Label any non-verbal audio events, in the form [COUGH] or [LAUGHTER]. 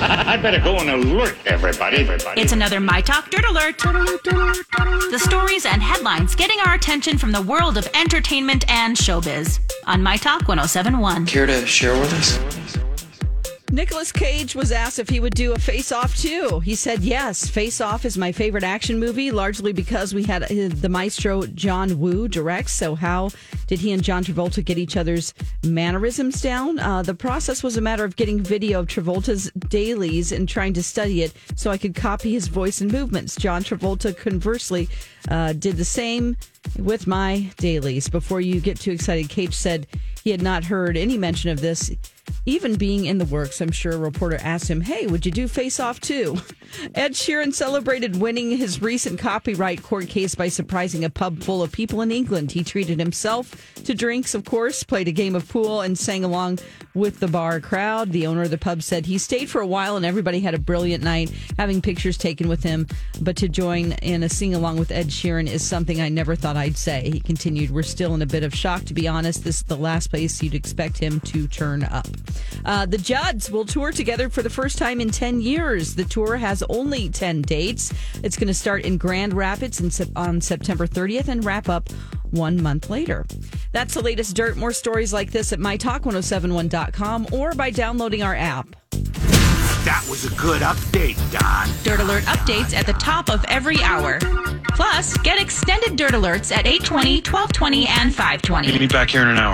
[LAUGHS] I better go and alert everybody. Everybody. It's another My Talk Dirt Alert. The stories and headlines getting our attention from the world of entertainment and showbiz on My Talk 1071. Care to share with us? Nicolas Cage was asked if he would do a Face Off 2. He said yes. Face Off is my favorite action movie, largely because we had uh, the maestro John Woo direct. So how did he and John Travolta get each other's mannerisms down? Uh, the process was a matter of getting video of Travolta's dailies and trying to study it so I could copy his voice and movements. John Travolta, conversely, uh, did the same with my dailies. Before you get too excited, Cage said he had not heard any mention of this even being in the works, I'm sure a reporter asked him, Hey, would you do Face Off 2? [LAUGHS] Ed Sheeran celebrated winning his recent copyright court case by surprising a pub full of people in England. He treated himself to drinks, of course, played a game of pool, and sang along with the bar crowd. The owner of the pub said he stayed for a while and everybody had a brilliant night, having pictures taken with him. But to join in a sing along with Ed Sheeran is something I never thought I'd say. He continued, We're still in a bit of shock, to be honest. This is the last place you'd expect him to turn up. Uh, the Judds will tour together for the first time in 10 years. The tour has only 10 dates. It's going to start in Grand Rapids in, on September 30th and wrap up one month later. That's the latest dirt. More stories like this at mytalk1071.com or by downloading our app. That was a good update, Don. Dirt Alert updates at the top of every hour. Plus, get extended Dirt Alerts at 820, 1220, and 520. Meet me back here in an hour.